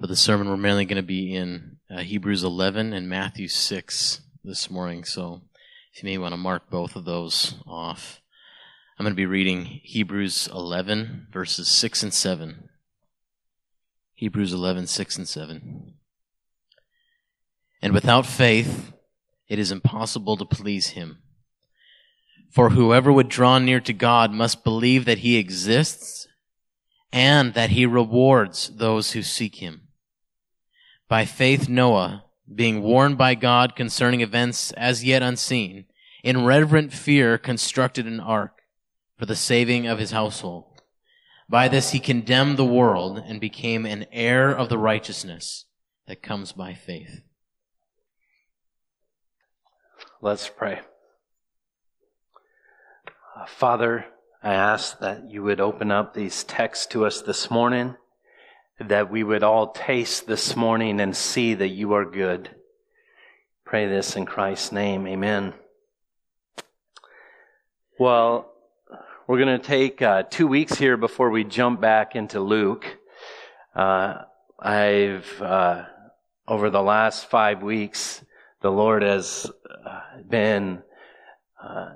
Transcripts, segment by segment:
For the sermon, we're mainly going to be in uh, Hebrews 11 and Matthew 6 this morning. So if you may want to mark both of those off. I'm going to be reading Hebrews 11, verses 6 and 7. Hebrews 11, 6 and 7. And without faith, it is impossible to please him. For whoever would draw near to God must believe that he exists and that he rewards those who seek him. By faith, Noah, being warned by God concerning events as yet unseen, in reverent fear constructed an ark for the saving of his household. By this he condemned the world and became an heir of the righteousness that comes by faith. Let's pray. Uh, Father, I ask that you would open up these texts to us this morning that we would all taste this morning and see that you are good. Pray this in Christ's name. Amen. Well, we're going to take uh, two weeks here before we jump back into Luke. Uh, I've, uh, over the last five weeks, the Lord has uh, been uh,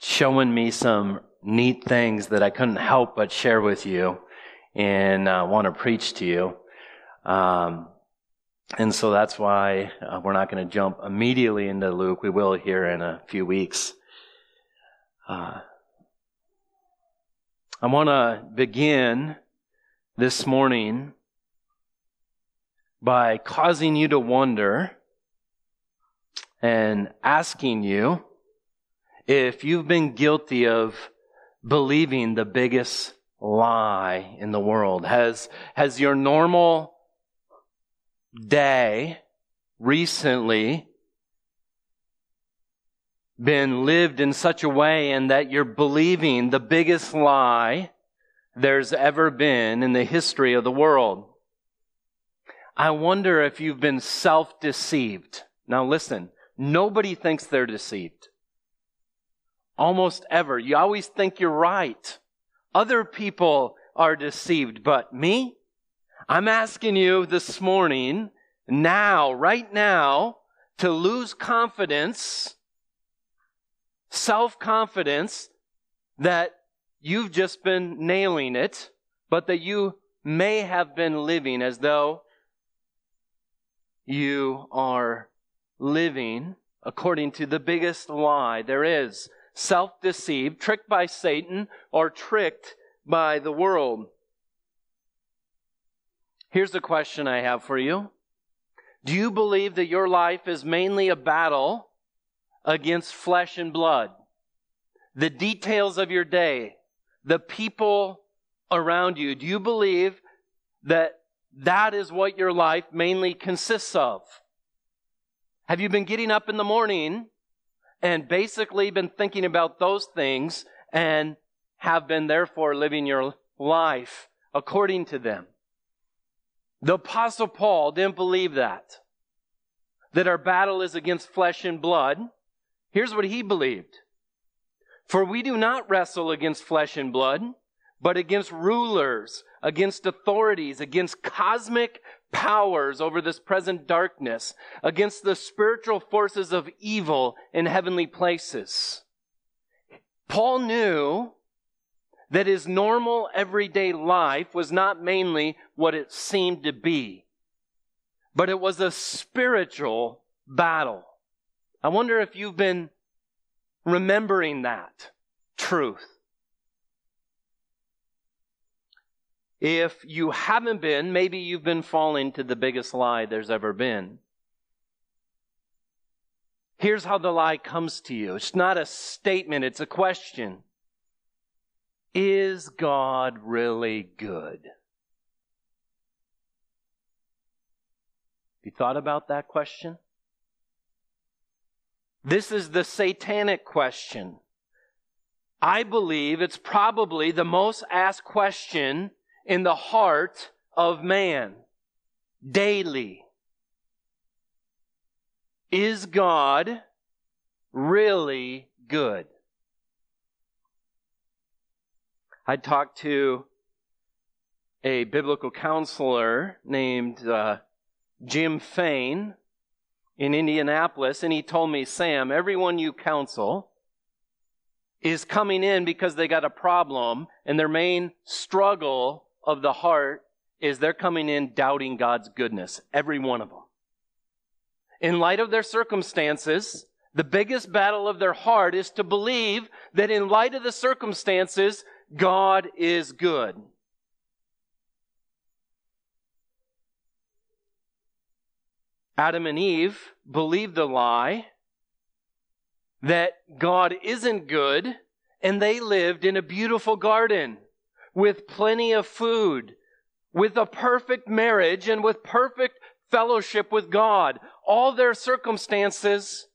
showing me some neat things that I couldn't help but share with you and uh, want to preach to you. Um, and so that's why uh, we're not going to jump immediately into Luke. We will here in a few weeks. Uh, I want to begin this morning by causing you to wonder and asking you if you've been guilty of believing the biggest lie in the world? Has, has your normal day recently been lived in such a way and that you're believing the biggest lie there's ever been in the history of the world? I wonder if you've been self-deceived. Now listen, nobody thinks they're deceived. Almost ever. You always think you're right. Other people are deceived, but me? I'm asking you this morning, now, right now, to lose confidence, self confidence that you've just been nailing it, but that you may have been living as though you are living according to the biggest lie there is self deceived, tricked by Satan, or tricked by the world. Here's a question I have for you Do you believe that your life is mainly a battle against flesh and blood? The details of your day, the people around you, do you believe that that is what your life mainly consists of? Have you been getting up in the morning and basically been thinking about those things and have been therefore living your life according to them. The apostle Paul didn't believe that. That our battle is against flesh and blood. Here's what he believed. For we do not wrestle against flesh and blood, but against rulers, against authorities, against cosmic powers over this present darkness, against the spiritual forces of evil in heavenly places. Paul knew that his normal everyday life was not mainly what it seemed to be, but it was a spiritual battle. I wonder if you've been remembering that truth. If you haven't been, maybe you've been falling to the biggest lie there's ever been. Here's how the lie comes to you. It's not a statement, it's a question. Is God really good? Have you thought about that question? This is the satanic question. I believe it's probably the most asked question in the heart of man daily. Is God really good? I talked to a biblical counselor named uh, Jim Fain in Indianapolis, and he told me, Sam, everyone you counsel is coming in because they got a problem, and their main struggle of the heart is they're coming in doubting God's goodness. Every one of them. In light of their circumstances, the biggest battle of their heart is to believe that in light of the circumstances, God is good. Adam and Eve believed the lie that God isn't good, and they lived in a beautiful garden with plenty of food, with a perfect marriage, and with perfect fellowship with God. All their circumstances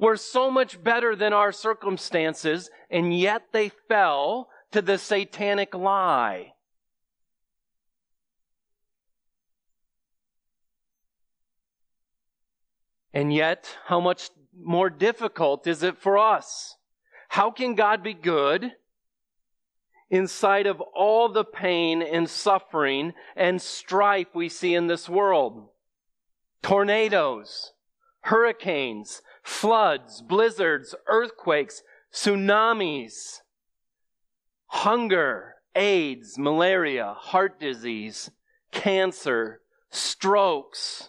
were so much better than our circumstances, and yet they fell to the satanic lie. And yet, how much more difficult is it for us? How can God be good in sight of all the pain and suffering and strife we see in this world? Tornadoes, hurricanes, floods, blizzards, earthquakes, tsunamis, hunger, AIDS, malaria, heart disease, cancer, strokes,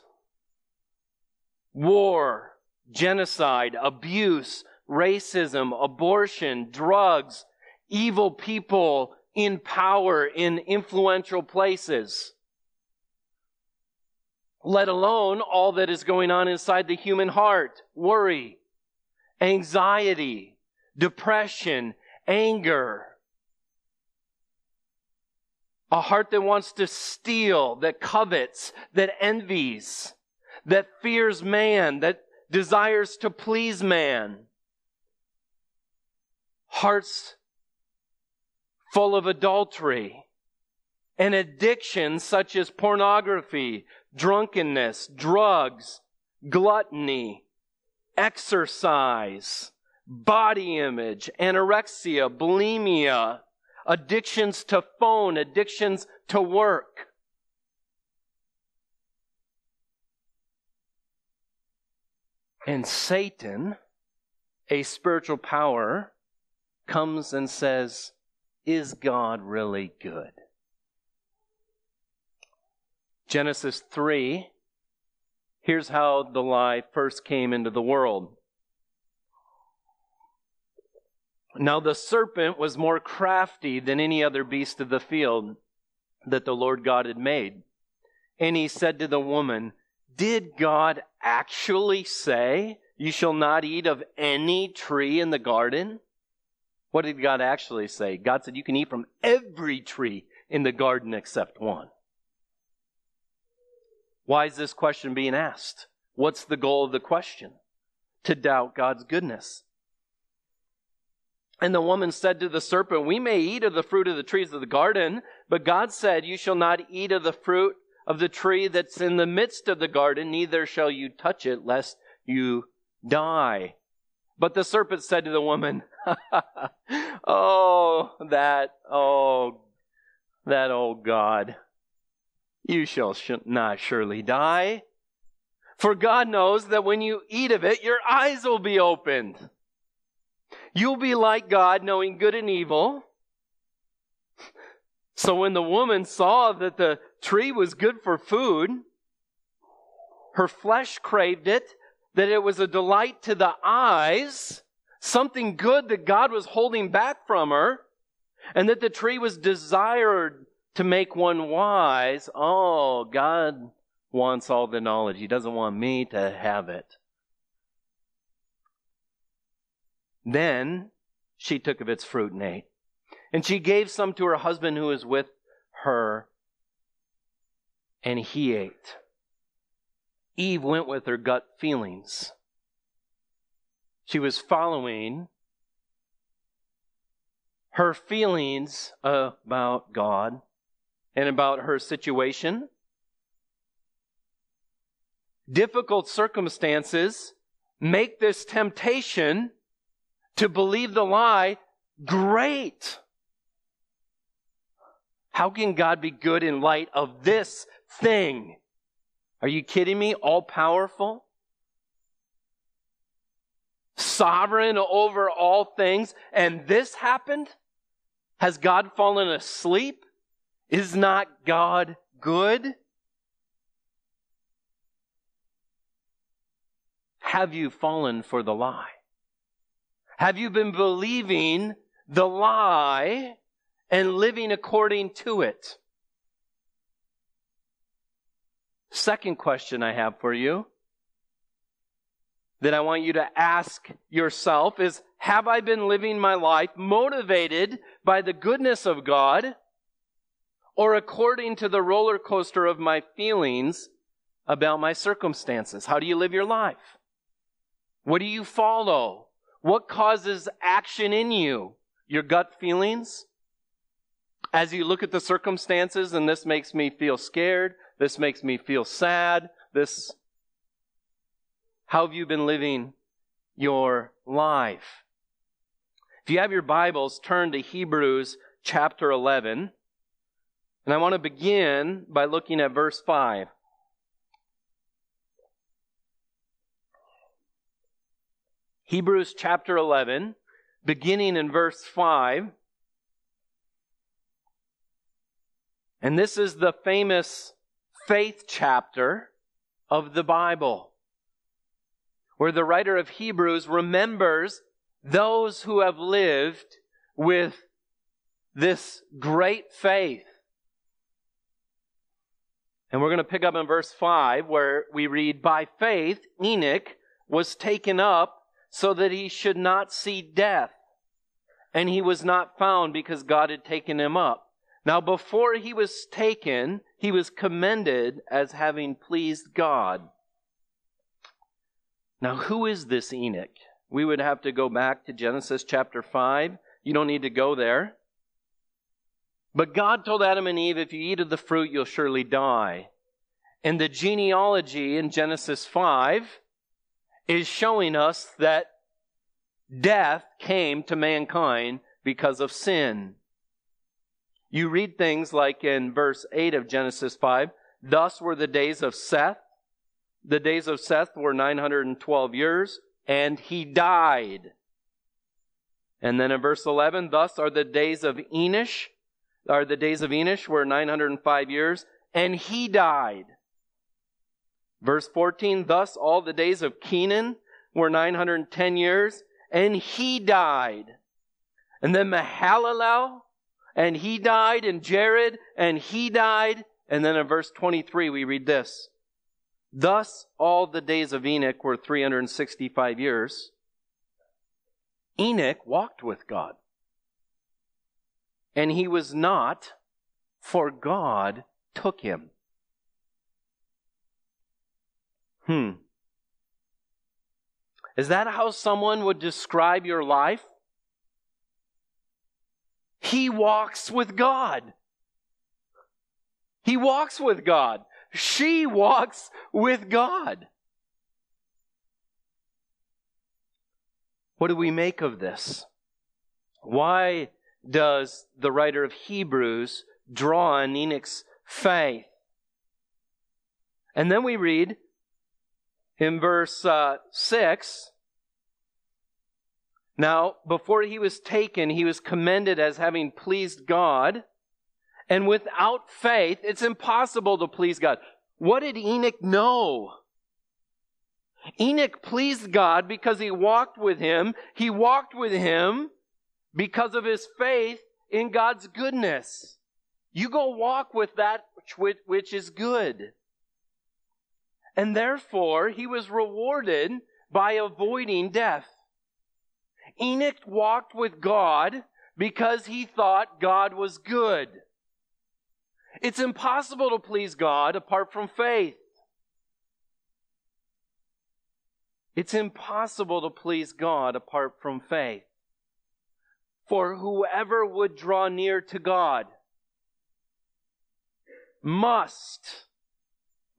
war, genocide, abuse, racism, abortion, drugs, evil people in power in influential places. Let alone all that is going on inside the human heart. Worry, anxiety, depression, anger. A heart that wants to steal, that covets, that envies that fears man, that desires to please man. Hearts full of adultery and addictions such as pornography, drunkenness, drugs, gluttony, exercise, body image, anorexia, bulimia, addictions to phone, addictions to work. And Satan, a spiritual power, comes and says, Is God really good? Genesis 3, here's how the lie first came into the world. Now the serpent was more crafty than any other beast of the field that the Lord God had made. And he said to the woman, did God actually say, You shall not eat of any tree in the garden? What did God actually say? God said, You can eat from every tree in the garden except one. Why is this question being asked? What's the goal of the question? To doubt God's goodness. And the woman said to the serpent, We may eat of the fruit of the trees of the garden, but God said, You shall not eat of the fruit of the tree that's in the midst of the garden, neither shall you touch it, lest you die. But the serpent said to the woman, Oh, that, oh, that old God, you shall sh- not surely die. For God knows that when you eat of it, your eyes will be opened. You'll be like God, knowing good and evil. So when the woman saw that the tree was good for food, her flesh craved it, that it was a delight to the eyes, something good that God was holding back from her, and that the tree was desired to make one wise. Oh, God wants all the knowledge. He doesn't want me to have it. Then she took of its fruit and ate. And she gave some to her husband who was with her, and he ate. Eve went with her gut feelings. She was following her feelings about God and about her situation. Difficult circumstances make this temptation to believe the lie great. How can God be good in light of this thing? Are you kidding me? All powerful? Sovereign over all things, and this happened? Has God fallen asleep? Is not God good? Have you fallen for the lie? Have you been believing the lie and living according to it? Second question I have for you that I want you to ask yourself is Have I been living my life motivated by the goodness of God or according to the roller coaster of my feelings about my circumstances? How do you live your life? What do you follow? What causes action in you? Your gut feelings? As you look at the circumstances, and this makes me feel scared, this makes me feel sad, this. How have you been living your life? If you have your Bibles, turn to Hebrews chapter 11. And I want to begin by looking at verse 5. Hebrews chapter 11, beginning in verse 5. And this is the famous faith chapter of the Bible, where the writer of Hebrews remembers those who have lived with this great faith. And we're going to pick up in verse 5 where we read, By faith, Enoch was taken up so that he should not see death. And he was not found because God had taken him up. Now, before he was taken, he was commended as having pleased God. Now, who is this Enoch? We would have to go back to Genesis chapter 5. You don't need to go there. But God told Adam and Eve, if you eat of the fruit, you'll surely die. And the genealogy in Genesis 5 is showing us that death came to mankind because of sin. You read things like in verse 8 of Genesis 5 Thus were the days of Seth. The days of Seth were 912 years, and he died. And then in verse 11, thus are the days of Enosh, are the days of Enosh were 905 years, and he died. Verse 14, thus all the days of Kenan were 910 years, and he died. And then Mahalalel, and he died, and Jared, and he died. And then in verse 23, we read this. Thus all the days of Enoch were 365 years. Enoch walked with God. And he was not, for God took him. Hmm. Is that how someone would describe your life? He walks with God. He walks with God. She walks with God. What do we make of this? Why does the writer of Hebrews draw on Enoch's faith? And then we read in verse uh, 6 Now, before he was taken, he was commended as having pleased God. And without faith, it's impossible to please God. What did Enoch know? Enoch pleased God because he walked with him. He walked with him because of his faith in God's goodness. You go walk with that which, which is good. And therefore, he was rewarded by avoiding death. Enoch walked with God because he thought God was good. It's impossible to please God apart from faith. It's impossible to please God apart from faith. For whoever would draw near to God must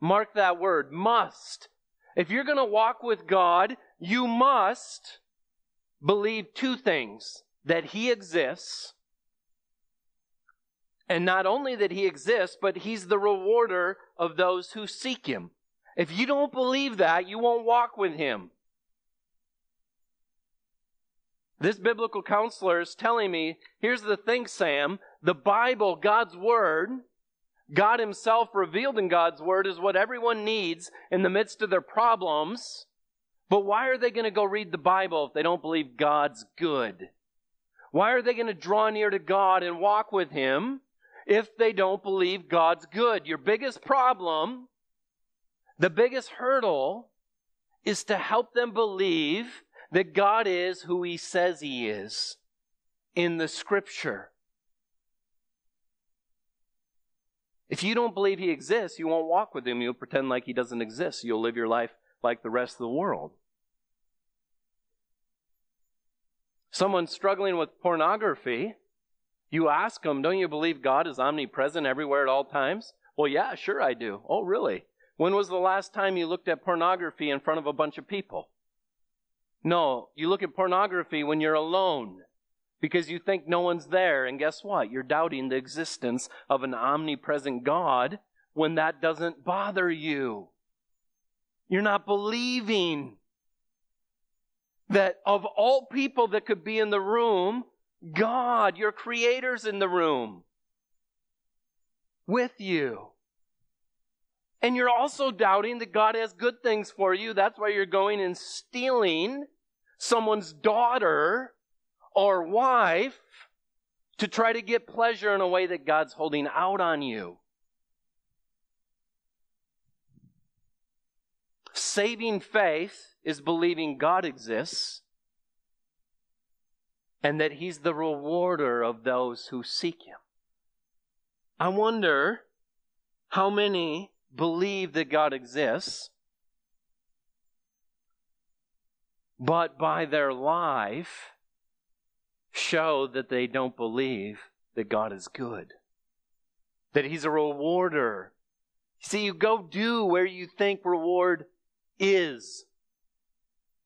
Mark that word, must. If you're going to walk with God, you must believe two things that He exists And not only that he exists, but he's the rewarder of those who seek him. If you don't believe that, you won't walk with him. This biblical counselor is telling me here's the thing, Sam. The Bible, God's Word, God Himself revealed in God's Word, is what everyone needs in the midst of their problems. But why are they going to go read the Bible if they don't believe God's good? Why are they going to draw near to God and walk with Him if they don't believe God's good? Your biggest problem, the biggest hurdle, is to help them believe that God is who He says He is in the Scripture. If you don't believe He exists, you won't walk with Him. You'll pretend like He doesn't exist. You'll live your life like the rest of the world. Someone struggling with pornography, you ask them, Don't you believe God is omnipresent everywhere at all times? Well, yeah, sure I do. Oh, really? When was the last time you looked at pornography in front of a bunch of people? No, you look at pornography when you're alone because you think no one's there. And guess what? You're doubting the existence of an omnipresent God when that doesn't bother you. You're not believing that of all people that could be in the room, God, your creator's in the room with you. And you're also doubting that God has good things for you. That's why you're going and stealing someone's daughter or wife to try to get pleasure in a way that God's holding out on you. Saving faith is believing God exists and that He's the rewarder of those who seek Him. I wonder how many believe that God exists but by their life show that they don't believe that God is good, that He's a rewarder. See, you go do where you think reward is.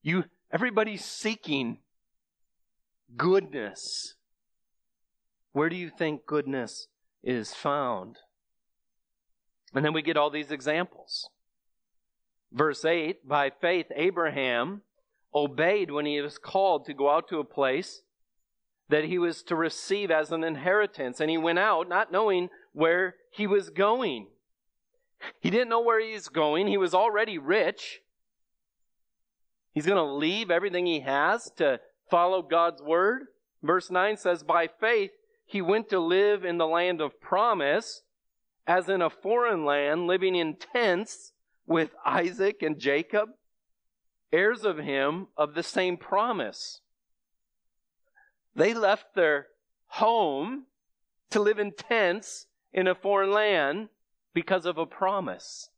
You, everybody's seeking goodness. Where do you think goodness is found? And then we get all these examples. Verse 8 By faith, Abraham obeyed when he was called to go out to a place that he was to receive as an inheritance. And he went out not knowing where he was going. He didn't know where he was going. He was already rich. He's going to leave everything he has to follow God's word. Verse 9 says, By faith, he went to live in the land of promise, as in a foreign land, living in tents with Isaac and Jacob heirs of him of the same promise. They left their home to live in tents in a foreign land because of a promise.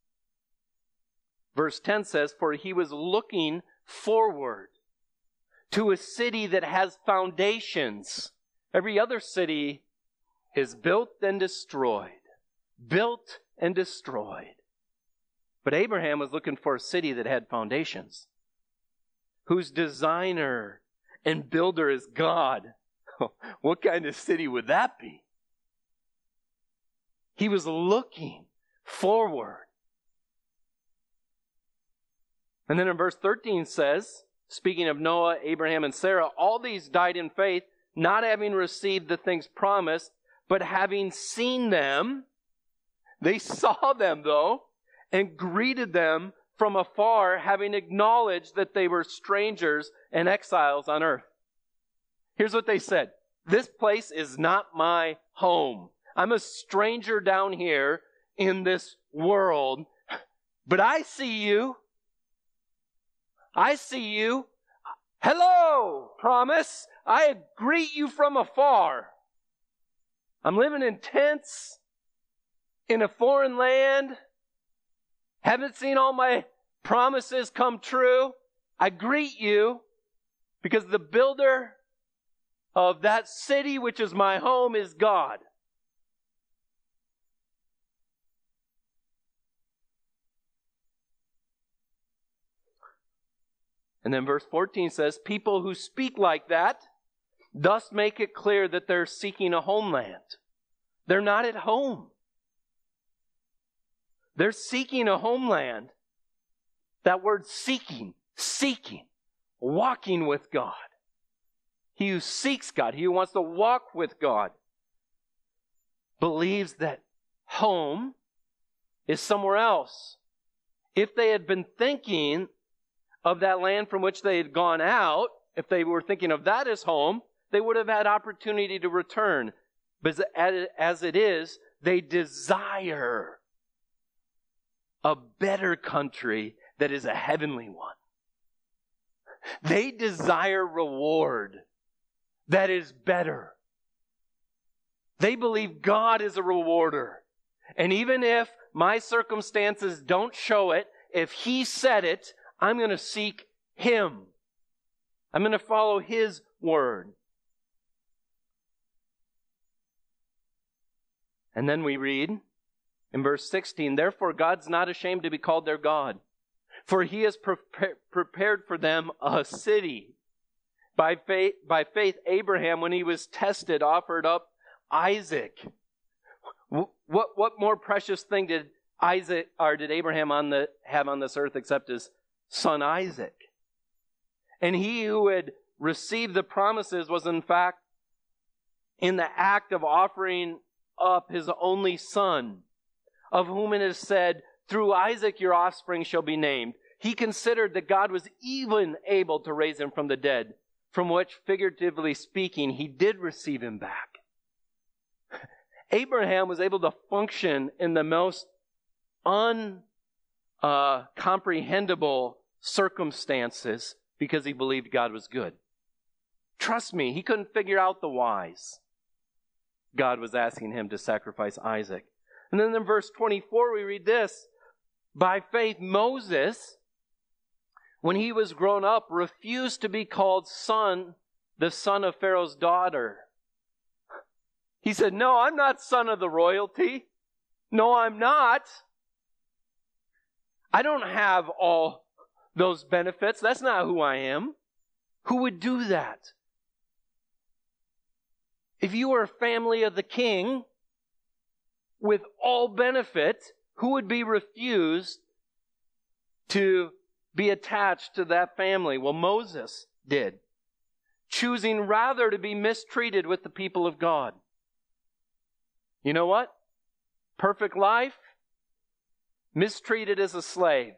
Verse 10 says, For he was looking forward to a city that has foundations. Every other city is built and destroyed. Built and destroyed. But Abraham was looking for a city that had foundations whose designer and builder is God. what kind of city would that be? He was looking forward. And then in verse 13 says, speaking of Noah, Abraham, and Sarah, all these died in faith, not having received the things promised, but having seen them. They saw them, though, and greeted them from afar, having acknowledged that they were strangers and exiles on earth. Here's what they said. This place is not my home. I'm a stranger down here in this world, but I see you. I see you. Hello, promise. I greet you from afar. I'm living in tents in a foreign land. Haven't seen all my promises come true. I greet you because the builder of that city, which is my home, is God. And then verse 14 says, People who speak like that thus make it clear that they're seeking a homeland. They're not at home. They're seeking a homeland. That word seeking, seeking, walking with God. He who seeks God, he who wants to walk with God, believes that home is somewhere else. If they had been thinking of that land from which they had gone out, if they were thinking of that as home, they would have had opportunity to return. But as it is, they desire a better country that is a heavenly one. They desire reward that is better. They believe God is a rewarder. And even if my circumstances don't show it, if He said it, I'm going to seek Him. I'm going to follow His word. And then we read in verse 16, Therefore God's not ashamed to be called their God, for He has pre- prepared for them a city. By faith, by faith, Abraham, when he was tested, offered up Isaac. What, what more precious thing did Isaac or did Abraham on the, have on this earth except his son Isaac? And he who had received the promises was in fact in the act of offering up his only son, of whom it is said, Through Isaac your offspring shall be named. He considered that God was even able to raise him from the dead from which, figuratively speaking, he did receive him back. Abraham was able to function in the most uncomprehendable uh, comprehensible circumstances because he believed God was good. Trust me, he couldn't figure out the whys. God was asking him to sacrifice Isaac. And then in verse 24, we read this By faith, Moses, when he was grown up, refused to be called son, the son of Pharaoh's daughter. He said, No, I'm not son of the royalty. No, I'm not. I don't have all those benefits. That's not who I am. Who would do that? If you were a family of the king with all benefit, who would be refused to be attached to that family. Well, Moses did, choosing rather to be mistreated with the people of God. You know what? Perfect life, mistreated as a slave.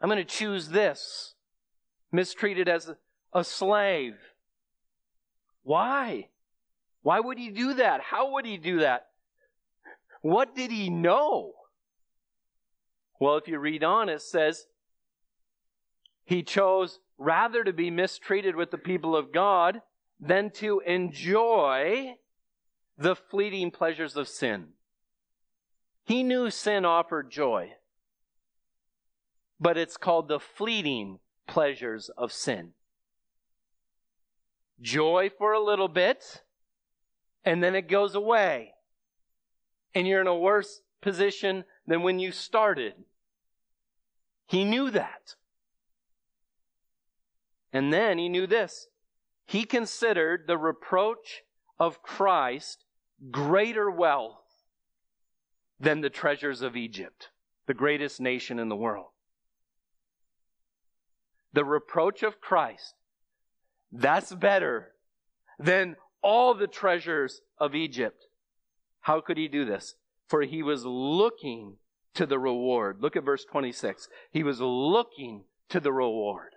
I'm going to choose this, mistreated as a slave. Why? Why would he do that? How would he do that? What did he know? Well, if you read on, it says he chose rather to be mistreated with the people of God than to enjoy the fleeting pleasures of sin. He knew sin offered joy, but it's called the fleeting pleasures of sin. Joy for a little bit, and then it goes away. And you're in a worse position than when you started. He knew that. And then he knew this. He considered the reproach of Christ greater wealth than the treasures of Egypt, the greatest nation in the world. The reproach of Christ, that's better than all the treasures of Egypt. How could he do this? For he was looking to the reward. Look at verse 26. He was looking to the reward.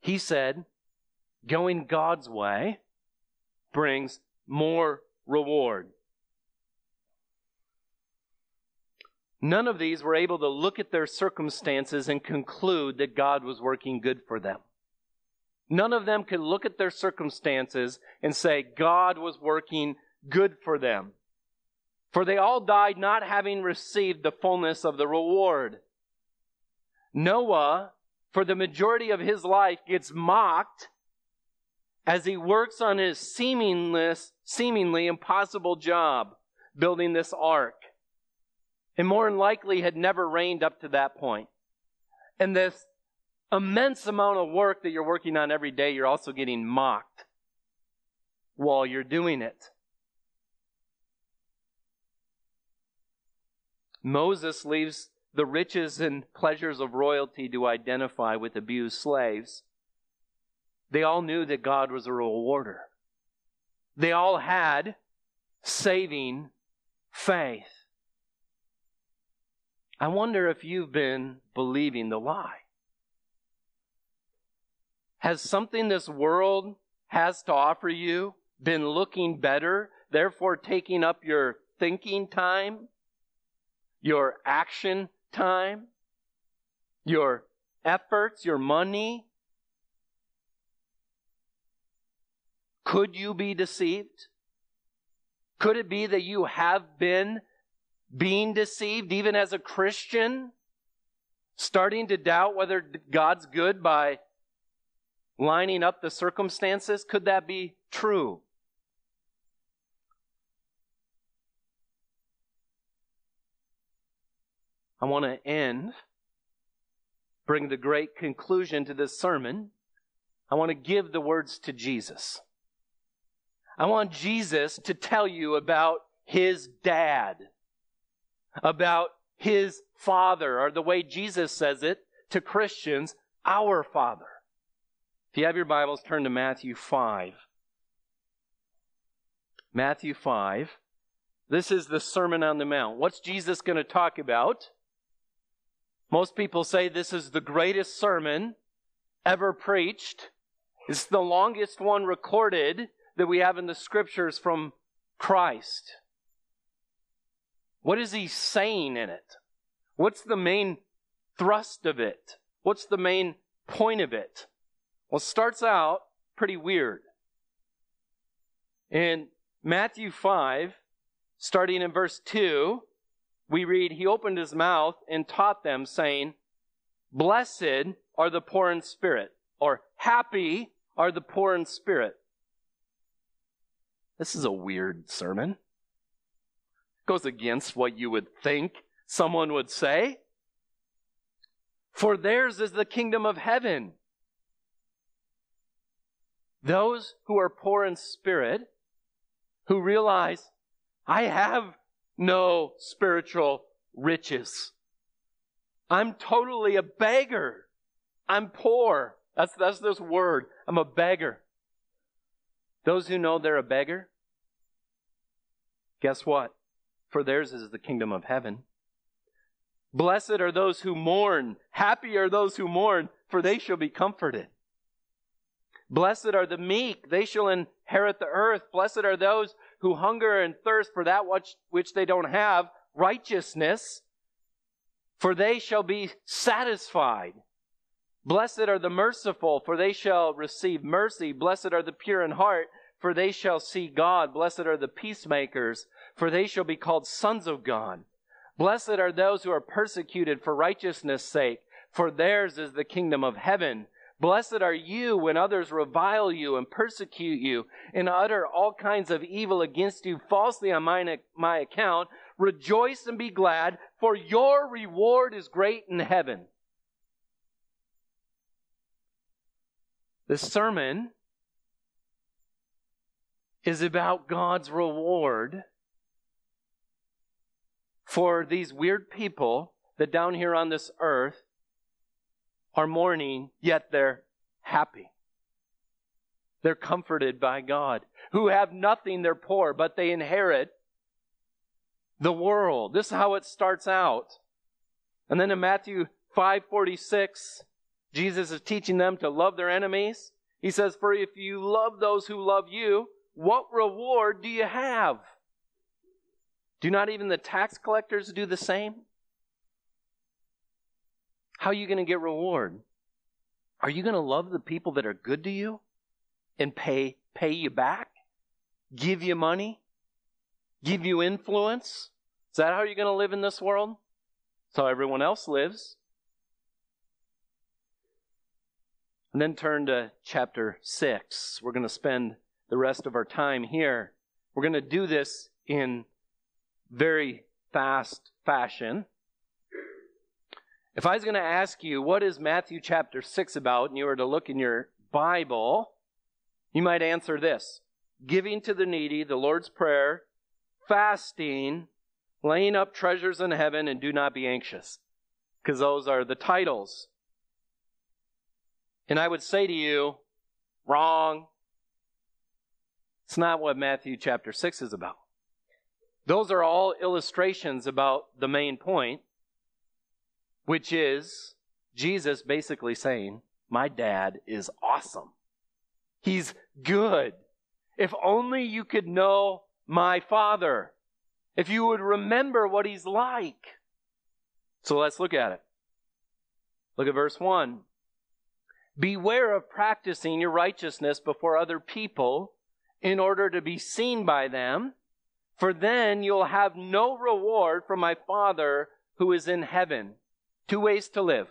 He said, going God's way brings more reward. None of these were able to look at their circumstances and conclude that God was working good for them. None of them could look at their circumstances and say God was working good for them. For they all died not having received the fullness of the reward. Noah for the majority of his life gets mocked as he works on his seamless, seemingly impossible job building this ark. And more than likely had never rained up to that point. And this immense amount of work that you're working on every day, you're also getting mocked. while you're doing it. Moses leaves the riches and pleasures of royalty to identify with abused slaves. They all knew that God was a rewarder. They all had saving faith. I wonder if you've been believing the lie. Has something this world has to offer you been looking better, therefore taking up your thinking time, your action time, your efforts, your money? Could you be deceived? Could it be that you have been being deceived even as a Christian? Starting to doubt whether God's good by lining up the circumstances? Could that be true? I want to end, bring the great conclusion to this sermon. I want to give the words to Jesus. I want Jesus to tell you about his dad, about his father, or the way Jesus says it to Christians, our father. If you have your Bibles, turn to Matthew 5. Matthew 5. This is the Sermon on the Mount. What's Jesus going to talk about? Most people say this is the greatest sermon ever preached. It's the longest one recorded that we have in the scriptures from Christ. What is he saying in it? What's the main thrust of it? What's the main point of it? Well, it starts out pretty weird. In Matthew 5, starting in verse 2, we read, He opened his mouth and taught them, saying, Blessed are the poor in spirit, or happy are the poor in spirit. This is a weird sermon. Goes against what you would think someone would say. For theirs is the kingdom of heaven. Those who are poor in spirit, who realize, I have no spiritual riches. I'm totally a beggar. I'm poor. That's, that's this word. I'm a beggar. Those who know they're a beggar, guess what? For theirs is the kingdom of heaven. Blessed are those who mourn. Happy are those who mourn, for they shall be comforted. Blessed are the meek, they shall inherit the earth. Blessed are those who hunger and thirst for that which, which they don't have, righteousness, for they shall be satisfied. Blessed are the merciful, for they shall receive mercy. Blessed are the pure in heart, for they shall see God. Blessed are the peacemakers, for they shall be called sons of God. Blessed are those who are persecuted for righteousness' sake, for theirs is the kingdom of heaven. Blessed are you when others revile you and persecute you and utter all kinds of evil against you falsely on my, account. Rejoice and be glad, for your reward is great in heaven. This sermon is about God's reward for these weird people that down here on this earth are mourning, yet they're happy. They're comforted by God. Who have nothing, they're poor, but they inherit the world. This is how it starts out. And then in Matthew 5:46, Jesus is teaching them to love their enemies. He says, "For if you love those who love you, what reward do you have? Do not even the tax collectors do the same? How are you going to get reward? Are you going to love the people that are good to you and pay pay you back? Give you money? Give you influence? Is that how you're going to live in this world? That's how everyone else lives. And then turn to chapter 6. We're going to spend the rest of our time here. We're going to do this in very fast fashion. If I was going to ask you, what is Matthew chapter 6 about, and you were to look in your Bible, you might answer this giving to the needy, the Lord's Prayer, fasting, laying up treasures in heaven, and do not be anxious. Because those are the titles. And I would say to you, wrong. It's not what Matthew chapter 6 is about. Those are all illustrations about the main point, which is Jesus basically saying, My dad is awesome. He's good. If only you could know my father. If you would remember what he's like. So let's look at it. Look at verse 1. Beware of practicing your righteousness before other people in order to be seen by them, for then you'll have no reward from my Father who is in heaven. Two ways to live.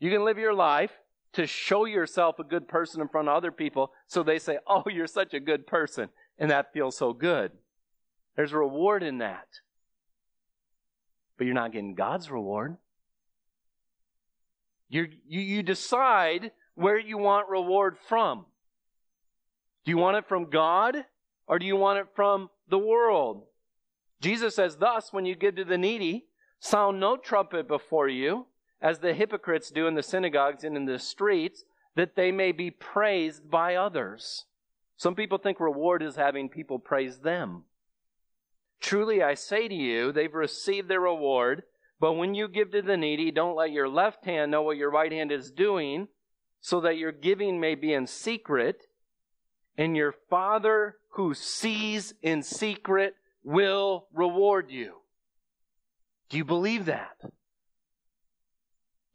You can live your life to show yourself a good person in front of other people so they say, Oh, you're such a good person. And that feels so good. There's a reward in that. But you're not getting God's reward. you you, you decide where you want reward from. Do you want it from God or do you want it from the world? Jesus says, Thus, when you give to the needy, sound no trumpet before you, as the hypocrites do in the synagogues and in the streets, that they may be praised by others. Some people think reward is having people praise them. Truly, I say to you, they've received their reward. But when you give to the needy, don't let your left hand know what your right hand is doing, so that your giving may be in secret, and your Father who sees in secret will reward you. Do you believe that?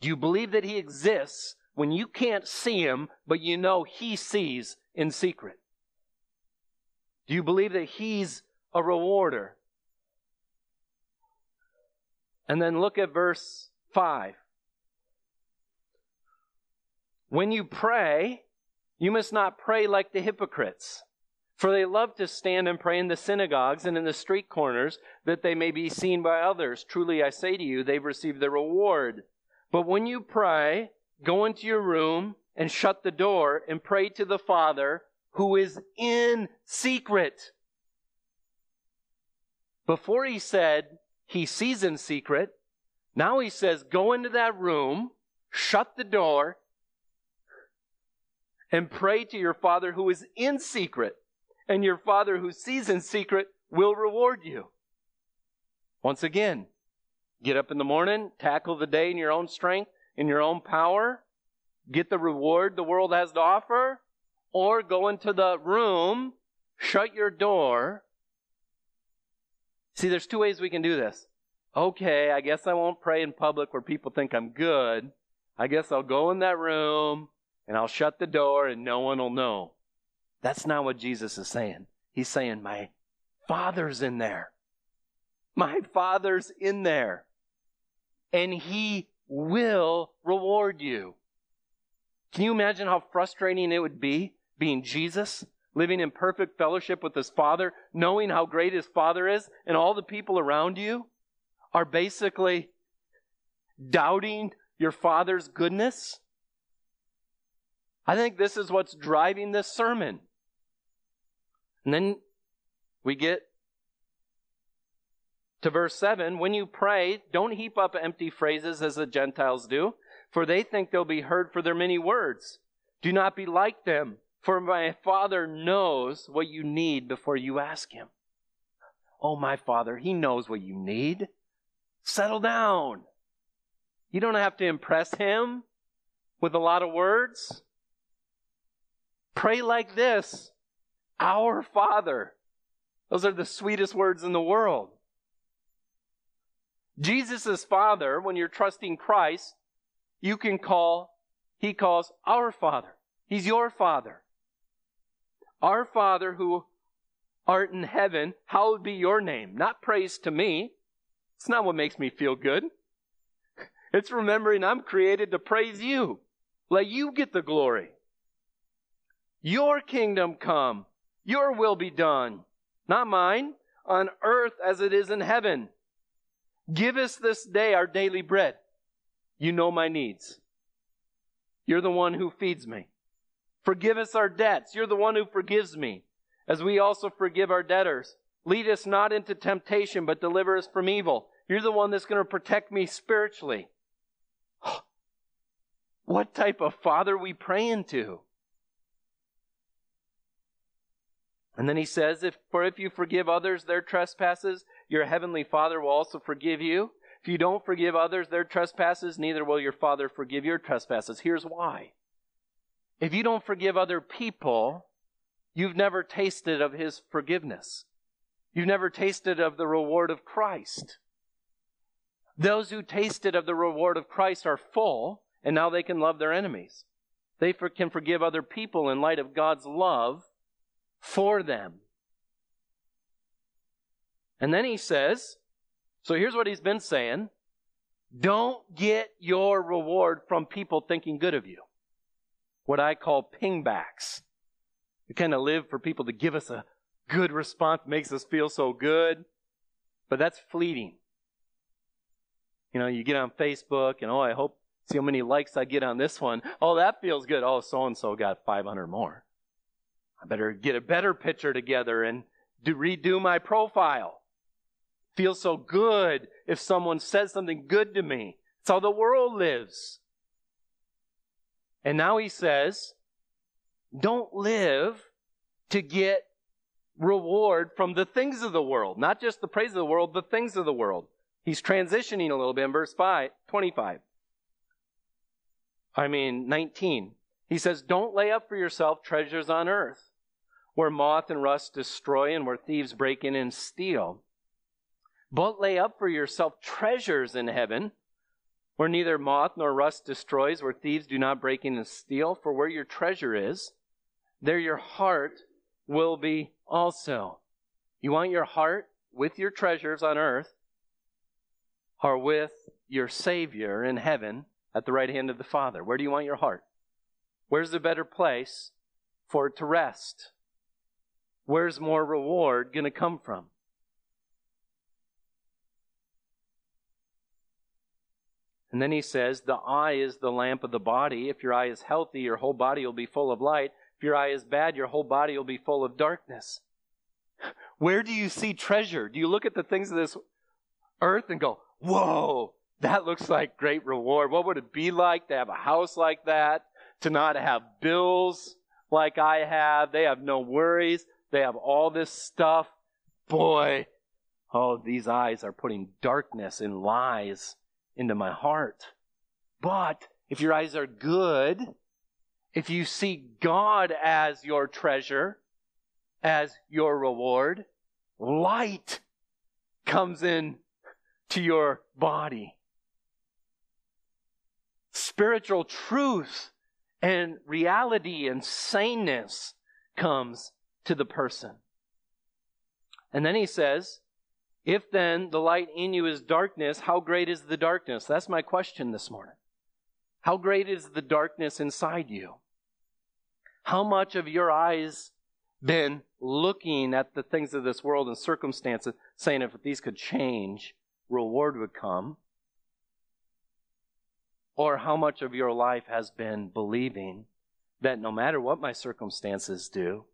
Do you believe that He exists when you can't see Him, but you know He sees in secret? Do you believe that He's a rewarder? And then look at verse 5. When you pray, you must not pray like the hypocrites. For they love to stand and pray in the synagogues and in the street corners, that they may be seen by others. Truly I say to you, they've received their reward. But when you pray, go into your room and shut the door and pray to the Father who is in secret. Before he said he sees in secret, now he says, go into that room, shut the door, and pray to your Father who is in secret, and your Father who sees in secret will reward you. Once again, get up in the morning, tackle the day in your own strength, in your own power, get the reward the world has to offer, or go into the room, shut your door. See, there's two ways we can do this. Okay, I guess I won't pray in public where people think I'm good. I guess I'll go in that room, and I'll shut the door and no one will know. That's not what Jesus is saying. He's saying, My Father's in there. My Father's in there. And He will reward you. Can you imagine how frustrating it would be being Jesus, living in perfect fellowship with His Father, knowing how great His Father is, and all the people around you are basically doubting your Father's goodness? I think this is what's driving this sermon. And then we get to verse 7 When you pray, don't heap up empty phrases as the Gentiles do, for they think they'll be heard for their many words. Do not be like them, for my Father knows what you need before you ask Him. Oh, my Father, He knows what you need. Settle down. You don't have to impress Him with a lot of words. Pray like this Our Father. Those are the sweetest words in the world. Jesus' Father, when you're trusting Christ, you can call, He calls our Father. He's your Father. Our Father who art in heaven, hallowed be your name. Not praise to me. It's not what makes me feel good. It's remembering I'm created to praise you. Let you get the glory. Your kingdom come. Your will be done. Not mine. On earth as it is in heaven. Give us this day our daily bread. You know my needs. You're the one who feeds me. Forgive us our debts. You're the one who forgives me. as we also forgive our debtors. Lead us not into temptation, but deliver us from evil. You're the one that's going to protect me spiritually. What type of father we praying to? And then he says, if, For if you forgive others their trespasses, your heavenly Father will also forgive you. If you don't forgive others their trespasses, neither will your Father forgive your trespasses. Here's why. If you don't forgive other people, you've never tasted of his forgiveness. You've never tasted of the reward of Christ. Those who tasted of the reward of Christ are full, and now they can love their enemies. They for, can forgive other people in light of God's love for them. And then he says, so here's what he's been saying don't get your reward from people thinking good of you. What I call pingbacks. We kind of live for people to give us a good response, makes us feel so good. But that's fleeting. You know, you get on Facebook and, oh, I hope, see how many likes I get on this one. Oh, that feels good. Oh, so and so got 500 more. I better get a better picture together and do, redo my profile. Feels so good if someone says something good to me. It's how the world lives. And now he says, don't live to get reward from the things of the world, not just the praise of the world, the things of the world. He's transitioning a little bit in verse 5, 25. I mean, 19. He says, Don't lay up for yourself treasures on earth, where moth and rust destroy and where thieves break in and steal. But lay up for yourself treasures in heaven, where neither moth nor rust destroys, where thieves do not break in and steal. For where your treasure is, there your heart will be also. You want your heart with your treasures on earth or with your Savior in heaven at the right hand of the Father? Where do you want your heart? Where's the better place for it to rest? Where's more reward going to come from? And then he says, The eye is the lamp of the body. If your eye is healthy, your whole body will be full of light. If your eye is bad, your whole body will be full of darkness. Where do you see treasure? Do you look at the things of this earth and go, whoa, that looks like great reward. What would it be like to have a house like that? To not have bills like I have? They have no worries. They have all this stuff. Boy, oh, these eyes are putting darkness and lies into my heart. But if your eyes are good, if you see God as your treasure, as your reward, light comes in to your body. Spiritual truth and reality and saneness comes to the person. And then he says, if then the light in you is darkness, how great is the darkness? That's my question this morning. How great is the darkness inside you? How much of your eyes been looking at the things of this world and circumstances, saying if these could change, reward would come? Or how much of your life has been believing that no matter what my circumstances do,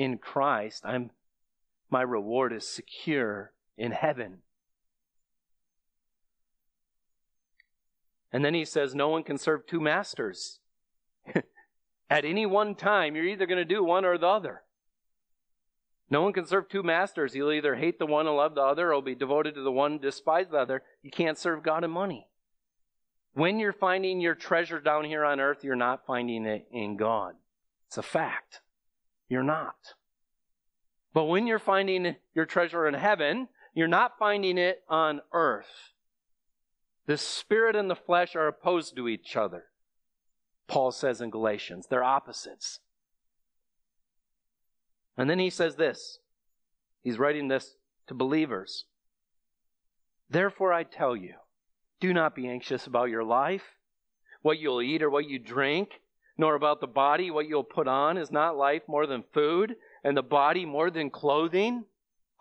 in Christ, I'm my reward is secure in heaven. And then he says, No one can serve two masters. At any one time, you're either going to do one or the other. No one can serve two masters. You'll either hate the one and love the other, or be devoted to the one despise the other. You can't serve God and money. When you're finding your treasure down here on earth, you're not finding it in God. It's a fact. You're not. But when you're finding your treasure in heaven, you're not finding it on earth. The spirit and the flesh are opposed to each other. Paul says in Galatians, they're opposites. And then he says this. He's writing this to believers. Therefore, I tell you, do not be anxious about your life, what you'll eat or what you drink, nor about the body, what you'll put on. Is not life more than food, and the body more than clothing?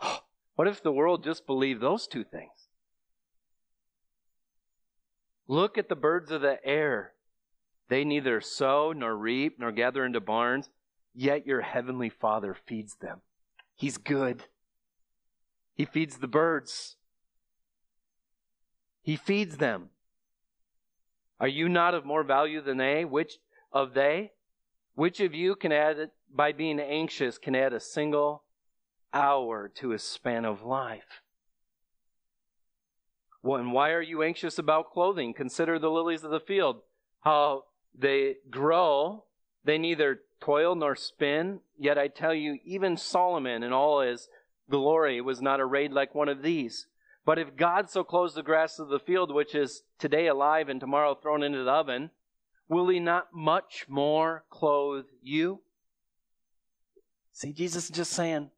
What if the world just believed those two things? Look at the birds of the air. They neither sow nor reap nor gather into barns, yet your heavenly Father feeds them. He's good. He feeds the birds. He feeds them. Are you not of more value than they? Which of they? Which of you can add, by being anxious, can add a single hour to his span of life? Well, and why are you anxious about clothing? Consider the lilies of the field, how they grow. They neither toil nor spin. Yet I tell you, even Solomon in all his glory was not arrayed like one of these. But if God so clothes the grass of the field, which is today alive and tomorrow thrown into the oven, will he not much more clothe you? See, Jesus is just saying,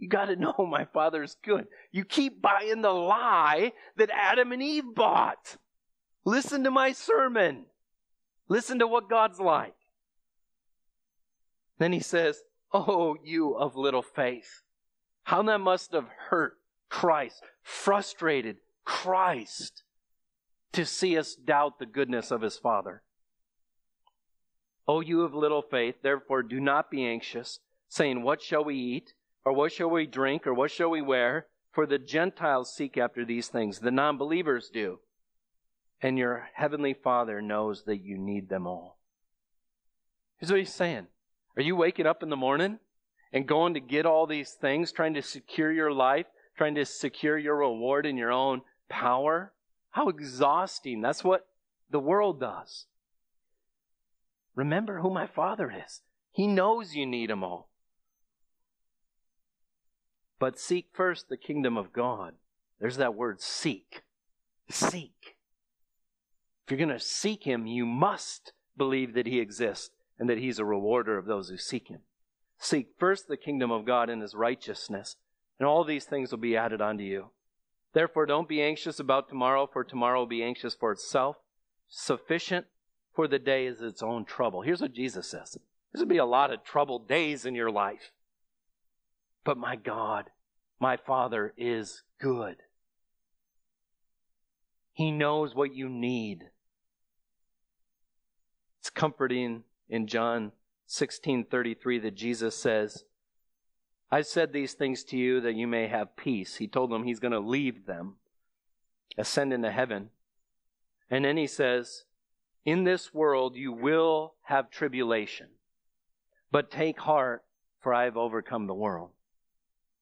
you got to know my Father's good. You keep buying the lie that Adam and Eve bought. Listen to my sermon. Listen to what God's like. Then he says, Oh, you of little faith. How that must have hurt Christ, frustrated Christ to see us doubt the goodness of his Father. O you of little faith, therefore do not be anxious, saying, What shall we eat? Or what shall we drink? Or what shall we wear? For the Gentiles seek after these things, the non believers do. And your heavenly Father knows that you need them all. Here's what he's saying Are you waking up in the morning and going to get all these things, trying to secure your life, trying to secure your reward in your own power? How exhausting. That's what the world does. Remember who my Father is. He knows you need them all. But seek first the kingdom of God. There's that word seek. Seek. If you're going to seek Him, you must believe that He exists and that He's a rewarder of those who seek Him. Seek first the kingdom of God and His righteousness, and all these things will be added unto you. Therefore, don't be anxious about tomorrow, for tomorrow will be anxious for itself. Sufficient for the day is its own trouble. Here's what Jesus says There's going to be a lot of troubled days in your life. But my God, my Father is good. He knows what you need. It's comforting in John 16:33 that Jesus says, "I said these things to you that you may have peace." He told them he's going to leave them, ascend into heaven. And then he says, "In this world you will have tribulation, but take heart, for I have overcome the world."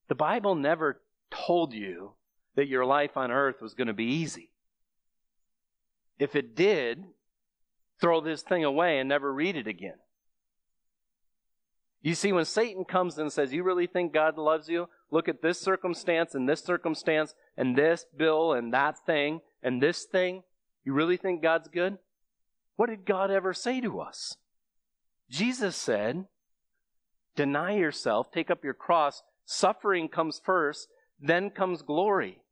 The Bible never told you that your life on earth was going to be easy. If it did, throw this thing away and never read it again. You see, when Satan comes and says, You really think God loves you? Look at this circumstance and this circumstance and this bill and that thing and this thing. You really think God's good? What did God ever say to us? Jesus said, Deny yourself, take up your cross, Suffering comes first, then comes glory.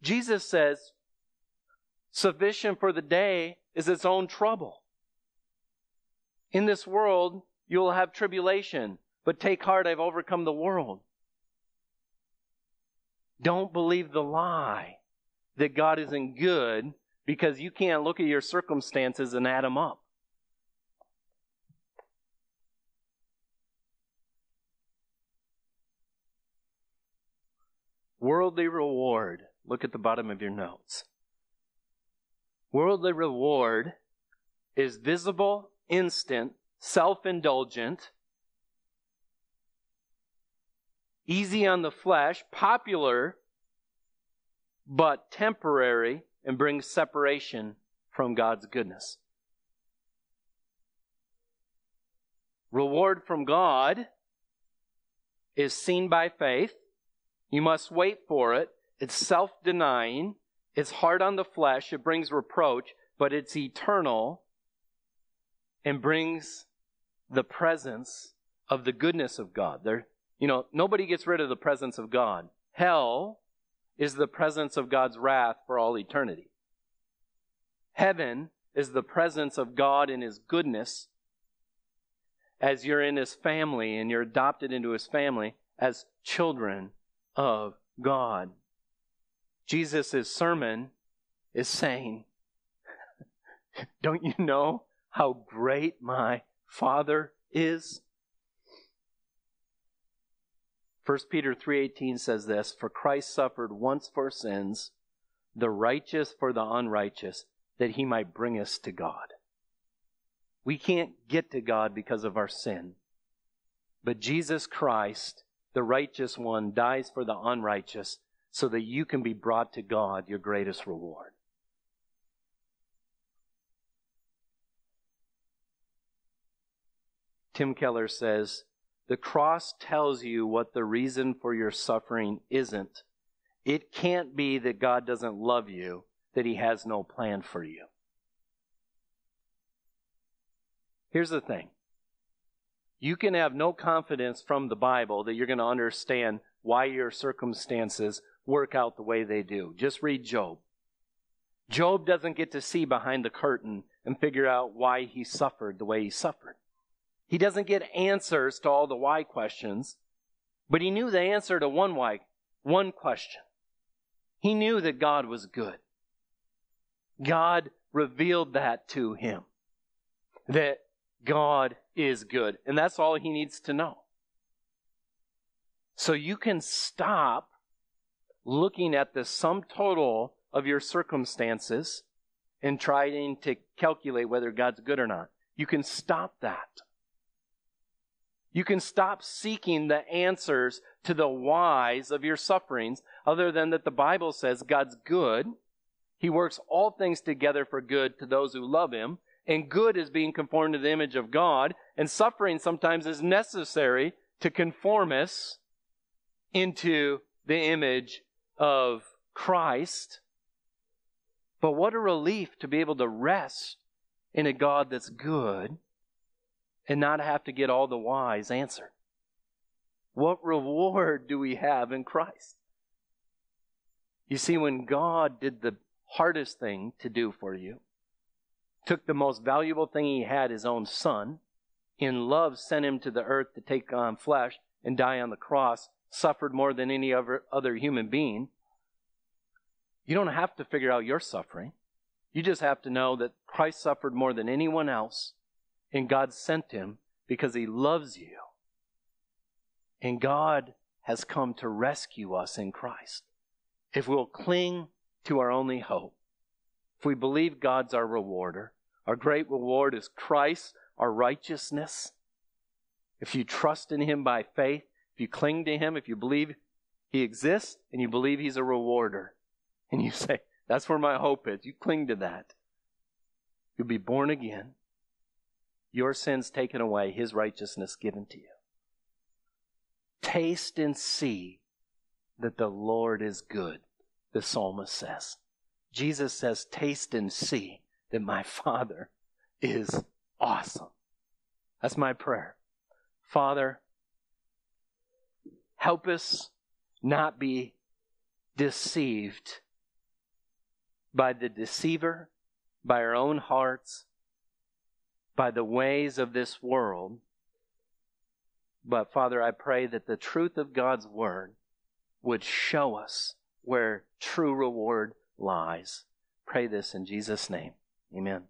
Jesus says, sufficient for the day is its own trouble. In this world, you'll have tribulation, but take heart, I've overcome the world. Don't believe the lie that God isn't good because you can't look at your circumstances and add them up. Worldly reward. Look at the bottom of your notes. Worldly reward is visible, instant, self indulgent, easy on the flesh, popular, but temporary, and brings separation from God's goodness. Reward from God is seen by faith you must wait for it. It's self denying. It's hard on the flesh. It brings reproach, but it's eternal and brings the presence of the goodness of God. There, you know, nobody gets rid of the presence of God. Hell is the presence of God's wrath for all eternity. Heaven is the presence of God in His goodness as you're in His family and you're adopted into His family as children of God. Jesus' sermon is saying, Don't you know how great my Father is? 1 Peter 3:18 says this, "For Christ suffered once for sins, the righteous for the unrighteous, that he might bring us to God." We can't get to God because of our sin. But Jesus Christ, the righteous one, dies for the unrighteous so that you can be brought to God, your greatest reward. Tim Keller says, The cross tells you what the reason for your suffering isn't. It can't be that God doesn't love you, that He has no plan for you. Here's the thing you can have no confidence from the Bible that you're going to understand why your circumstances work out the way they do. Just read Job. Job doesn't get to see behind the curtain and figure out why he suffered the way he suffered. He doesn't get answers to all the why questions, but he knew the answer to one why, one question. He knew that God was good. God revealed that to him. That God is good. And that's all he needs to know. So you can stop looking at the sum total of your circumstances and trying to calculate whether God's good or not. You can stop that. You can stop seeking the answers to the whys of your sufferings, other than that the Bible says God's good. He works all things together for good to those who love Him, and good is being conformed to the image of God, and suffering sometimes is necessary to conform us into the image of Christ. But what a relief to be able to rest in a God that's good and not have to get all the whys answered. What reward do we have in Christ? You see, when God did the hardest thing to do for you, took the most valuable thing he had, his own son, in love sent him to the earth to take on flesh and die on the cross, suffered more than any other, other human being. You don't have to figure out your suffering. You just have to know that Christ suffered more than anyone else and God sent him because he loves you. And God has come to rescue us in Christ. If we'll cling to our only hope, if we believe God's our rewarder, our great reward is Christ, our righteousness. If you trust in Him by faith, if you cling to Him, if you believe He exists and you believe He's a rewarder, and you say, That's where my hope is, you cling to that. You'll be born again your sins taken away, his righteousness given to you. Taste and see that the Lord is good, the psalmist says. Jesus says, Taste and see that my Father is awesome. That's my prayer. Father, help us not be deceived by the deceiver, by our own hearts, by the ways of this world. But Father, I pray that the truth of God's word would show us where true reward lies. Pray this in Jesus' name. Amen.